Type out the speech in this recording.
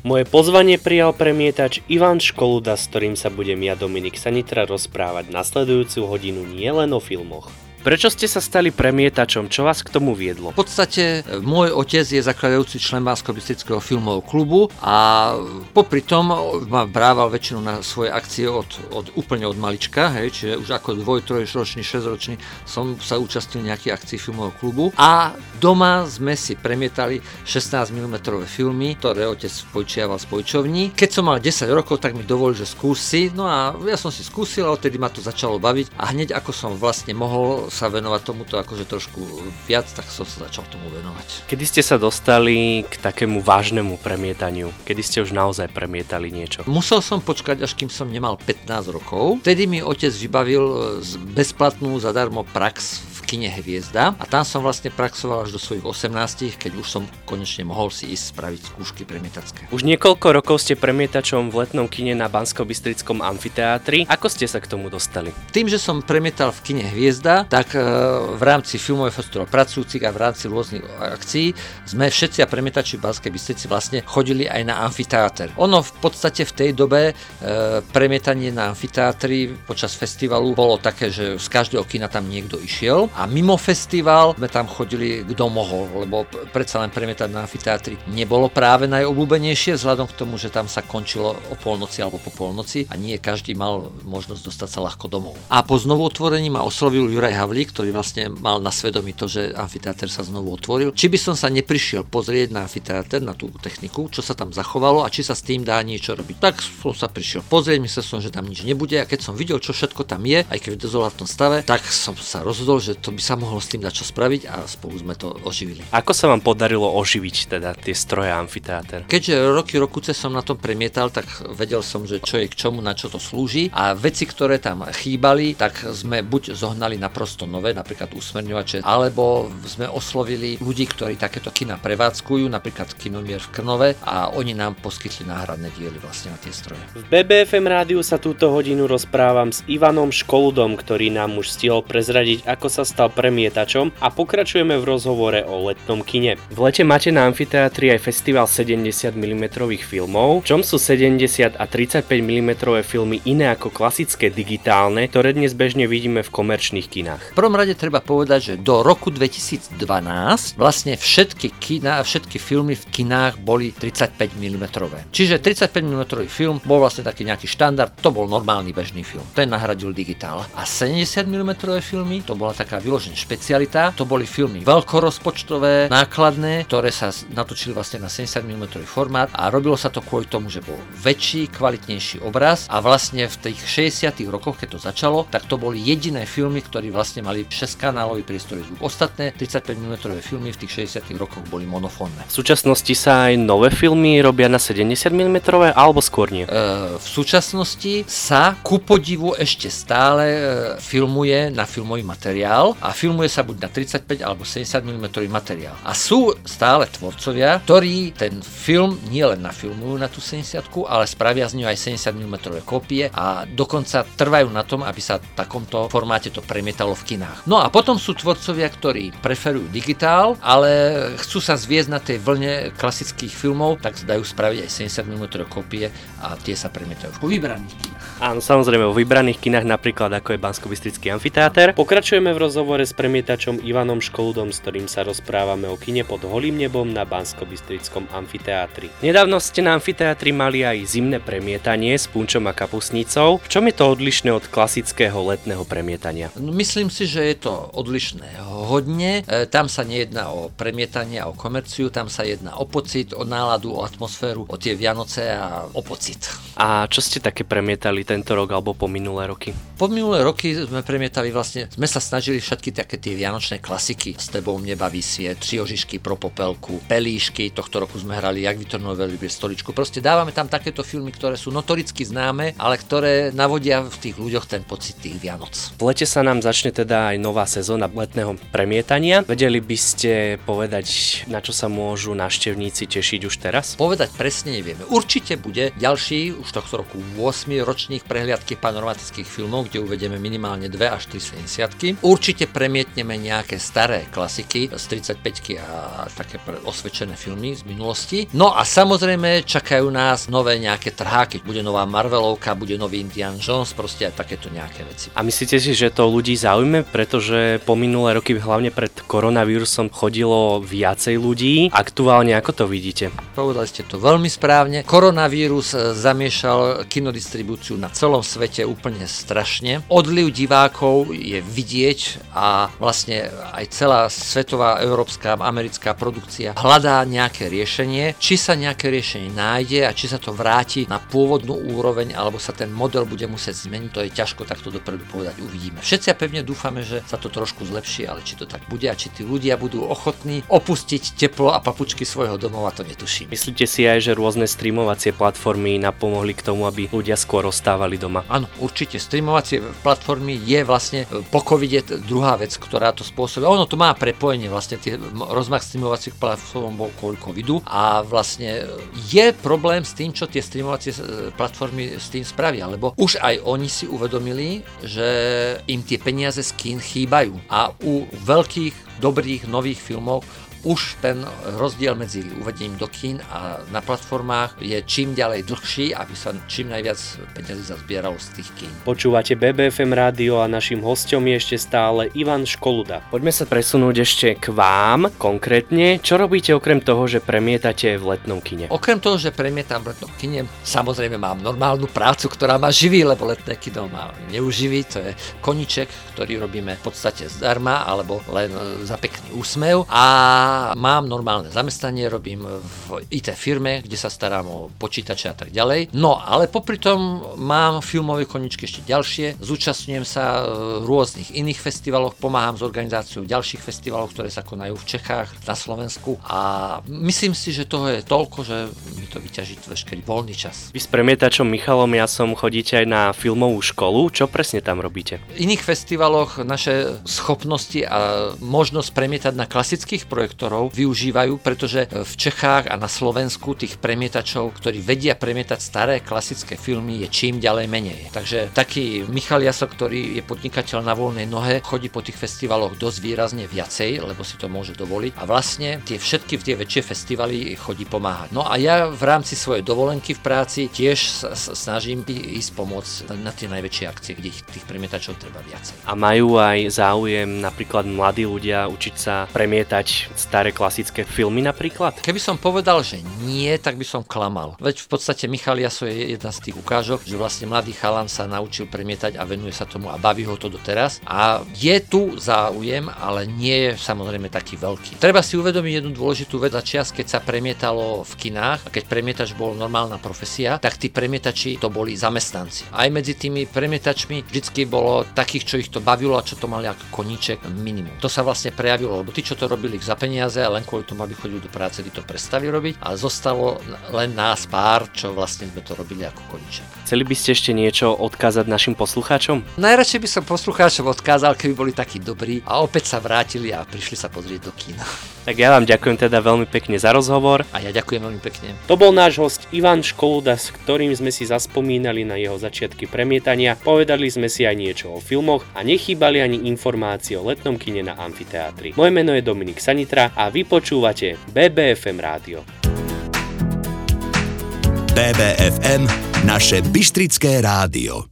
Moje pozvanie prijal premietač Ivan Školuda, s ktorým sa budem ja Dominik Sanitra rozprávať nasledujúcu hodinu nielen o filmoch. Prečo ste sa stali premietačom? Čo vás k tomu viedlo? V podstate e, môj otec je zakladajúci člen bansko filmového klubu a popri tom ma brával väčšinu na svoje akcie od, od úplne od malička, hej, čiže už ako dvoj, trojročný, šesťročný som sa účastnil nejakých akcií filmového klubu a doma sme si premietali 16 mm filmy, ktoré otec počiaval z pojčovní. Keď som mal 10 rokov, tak mi dovolil, že skúsi, no a ja som si skúsil a odtedy ma to začalo baviť a hneď ako som vlastne mohol sa venovať tomuto akože trošku viac, tak som sa začal tomu venovať. Kedy ste sa dostali k takému vážnemu premietaniu? Kedy ste už naozaj premietali niečo? Musel som počkať, až kým som nemal 15 rokov. Vtedy mi otec vybavil bezplatnú zadarmo prax kine Hviezda a tam som vlastne praxoval až do svojich 18, keď už som konečne mohol si ísť spraviť skúšky premietacké. Už niekoľko rokov ste premietačom v letnom kine na bansko amfiteátri. Ako ste sa k tomu dostali? Tým, že som premietal v kine Hviezda, tak e, v rámci filmového festivalu pracujúcich a v rámci rôznych akcií sme všetci a premietači v Banskej Bystrici vlastne chodili aj na amfiteáter. Ono v podstate v tej dobe e, premietanie na amfiteátri počas festivalu bolo také, že z každého kina tam niekto išiel a mimo festival sme tam chodili kto mohol, lebo predsa len premietať na amfiteátri nebolo práve najobľúbenejšie, vzhľadom k tomu, že tam sa končilo o polnoci alebo po polnoci a nie každý mal možnosť dostať sa ľahko domov. A po znovu otvorení ma oslovil Juraj Havlík, ktorý vlastne mal na svedomí to, že amfiteáter sa znovu otvoril. Či by som sa neprišiel pozrieť na amfiteáter, na tú techniku, čo sa tam zachovalo a či sa s tým dá niečo robiť. Tak som sa prišiel pozrieť, myslel som, že tam nič nebude a keď som videl, čo všetko tam je, aj keď v dezolátnom stave, tak som sa rozhodol, že to to by sa mohlo s tým dať čo spraviť a spolu sme to oživili. Ako sa vám podarilo oživiť teda tie stroje amfiteáter? Keďže roky rokuce som na tom premietal, tak vedel som, že čo je k čomu, na čo to slúži a veci, ktoré tam chýbali, tak sme buď zohnali naprosto nové, napríklad usmerňovače, alebo sme oslovili ľudí, ktorí takéto kina prevádzkujú, napríklad Kinomier v Krnove a oni nám poskytli náhradné diely vlastne na tie stroje. V BBFM rádiu sa túto hodinu rozprávam s Ivanom Školudom, ktorý nám už stihol prezradiť, ako sa stal premietačom a pokračujeme v rozhovore o letnom kine. V lete máte na amfiteátri aj festival 70 mm filmov, čom sú 70 a 35 mm filmy iné ako klasické digitálne, ktoré dnes bežne vidíme v komerčných kinách. V prvom rade treba povedať, že do roku 2012 vlastne všetky kina, všetky filmy v kinách boli 35 mm. Čiže 35 mm film bol vlastne taký nejaký štandard, to bol normálny bežný film. Ten nahradil digitál. A 70 mm filmy, to bola taká vyložená špecialita. To boli filmy veľkorozpočtové, nákladné, ktoré sa natočili vlastne na 70 mm formát a robilo sa to kvôli tomu, že bol väčší, kvalitnejší obraz a vlastne v tých 60 rokoch, keď to začalo, tak to boli jediné filmy, ktorí vlastne mali 6 kanálový priestorový zvuk. Ostatné 35 mm filmy v tých 60 rokoch boli monofónne. V súčasnosti sa aj nové filmy robia na 70 mm alebo skôr nie? E, v súčasnosti sa ku podivu ešte stále e, filmuje na filmový materiál a filmuje sa buď na 35 alebo 70 mm materiál. A sú stále tvorcovia, ktorí ten film nielen nafilmujú na tú 70 ale spravia z ňou aj 70 mm kópie a dokonca trvajú na tom, aby sa v takomto formáte to premietalo v kinách. No a potom sú tvorcovia, ktorí preferujú digitál, ale chcú sa zviezť na tej vlne klasických filmov, tak dajú spraviť aj 70 mm kópie a tie sa premietajú v vybraných kinách. Áno, samozrejme, vo vybraných kinách napríklad ako je bansko amfiteáter. Pokračujeme v rozhovoru rozhovore s premietačom Ivanom Školudom, s ktorým sa rozprávame o kine pod holým nebom na bansko amfiteátri. Nedávno ste na amfiteátri mali aj zimné premietanie s punčom a kapusnicou. V čom je to odlišné od klasického letného premietania? No, myslím si, že je to odlišné hodne. E, tam sa nejedná o premietanie a o komerciu, tam sa jedná o pocit, o náladu, o atmosféru, o tie Vianoce a o pocit. A čo ste také premietali tento rok alebo po minulé roky? Po minulé roky sme premietali vlastne, sme sa snažili všetky také tie vianočné klasiky. S tebou neba vysie, Tri ožišky pro popelku, Pelíšky, tohto roku sme hrali Jak Vitornové veľmi stoličku. Proste dávame tam takéto filmy, ktoré sú notoricky známe, ale ktoré navodia v tých ľuďoch ten pocit tých Vianoc. V lete sa nám začne teda aj nová sezóna letného premietania. Vedeli by ste povedať, na čo sa môžu návštevníci tešiť už teraz? Povedať presne nevieme. Určite bude ďalší, už tohto roku 8 ročných prehliadky panoramatických filmov, kde uvedieme minimálne 2 až 3 70 Určite určite premietneme nejaké staré klasiky z 35 a také osvedčené filmy z minulosti. No a samozrejme čakajú nás nové nejaké trháky. Bude nová Marvelovka, bude nový Indian Jones, proste aj takéto nejaké veci. A myslíte si, že to ľudí zaujme, pretože po minulé roky hlavne pred koronavírusom chodilo viacej ľudí. Aktuálne ako to vidíte? Povedali ste to veľmi správne. Koronavírus e, zamiešal kinodistribúciu na celom svete úplne strašne. Odliv divákov je vidieť a vlastne aj celá svetová, európska, americká produkcia hľadá nejaké riešenie. Či sa nejaké riešenie nájde a či sa to vráti na pôvodnú úroveň alebo sa ten model bude musieť zmeniť, to je ťažko takto dopredu povedať, uvidíme. Všetci pevne dúfame, že sa to trošku zlepší, ale či to tak bude a či tí ľudia budú ochotní opustiť teplo a papučky svojho domova, to netuším. Myslíte si aj, že rôzne streamovacie platformy napomohli k tomu, aby ľudia skôr ostávali doma? Áno, určite. Streamovacie platformy je vlastne po covide druhá vec, ktorá to spôsobí. Ono to má prepojenie, vlastne tie rozmach streamovacích platform bol kvôli covidu a vlastne e, je problém s tým, čo tie streamovacie e, platformy s tým spravia, lebo už aj oni si uvedomili, že im tie peniaze z kín chýbajú a u veľkých dobrých nových filmov už ten rozdiel medzi uvedením do kín a na platformách je čím ďalej dlhší, aby sa čím najviac peniazy zazbieralo z tých kín. Počúvate BBFM rádio a našim hostom je ešte stále Ivan Školuda. Poďme sa presunúť ešte k vám konkrétne. Čo robíte okrem toho, že premietate v letnom kine? Okrem toho, že premietam v letnom kine, samozrejme mám normálnu prácu, ktorá ma živí, lebo letné kino ma neuživí. To je koniček, ktorý robíme v podstate zdarma alebo len za pekný úsmev. A mám normálne zamestnanie, robím v IT firme, kde sa starám o počítače a tak ďalej. No, ale popri tom mám filmové koničky ešte ďalšie, zúčastňujem sa v rôznych iných festivaloch, pomáham s organizáciou ďalších festivalov, ktoré sa konajú v Čechách, na Slovensku a myslím si, že toho je toľko, že mi to vyťaží veškerý voľný čas. Vy s premietačom Michalom ja som chodíte aj na filmovú školu, čo presne tam robíte? V iných festivaloch naše schopnosti a možnosť premietať na klasických projektoch projektorov využívajú, pretože v Čechách a na Slovensku tých premietačov, ktorí vedia premietať staré klasické filmy, je čím ďalej menej. Takže taký Michal Jaso, ktorý je podnikateľ na voľnej nohe, chodí po tých festivaloch dosť výrazne viacej, lebo si to môže dovoliť. A vlastne tie všetky tie väčšie festivaly chodí pomáhať. No a ja v rámci svojej dovolenky v práci tiež snažím ísť pomôcť na tie najväčšie akcie, kde tých premietačov treba viacej. A majú aj záujem napríklad mladí ľudia učiť sa premietať staré klasické filmy napríklad? Keby som povedal, že nie, tak by som klamal. Veď v podstate Michal Jaso je jedna z tých ukážok, že vlastne mladý chalan sa naučil premietať a venuje sa tomu a baví ho to doteraz. A je tu záujem, ale nie je samozrejme taký veľký. Treba si uvedomiť jednu dôležitú vec a čas, keď sa premietalo v kinách a keď premietač bol normálna profesia, tak tí premietači to boli zamestnanci. Aj medzi tými premietačmi vždycky bolo takých, čo ich to bavilo a čo to mali ako koníček minimum. To sa vlastne prejavilo, lebo tí, čo to robili za peniaze, peniaze a len kvôli tomu, aby chodili do práce, by to prestali robiť a zostalo len nás pár, čo vlastne sme to robili ako koniček. Chceli by ste ešte niečo odkázať našim poslucháčom? Najradšej by som poslucháčom odkázal, keby boli takí dobrí a opäť sa vrátili a prišli sa pozrieť do kína. Tak ja vám ďakujem teda veľmi pekne za rozhovor. A ja ďakujem veľmi pekne. To bol náš host Ivan Školuda, s ktorým sme si zaspomínali na jeho začiatky premietania, povedali sme si aj niečo o filmoch a nechýbali ani informácie o letnom kine na amfiteátri. Moje meno je Dominik Sanitra a vy počúvate BBFM rádio. BBFM, naše Bystrické rádio.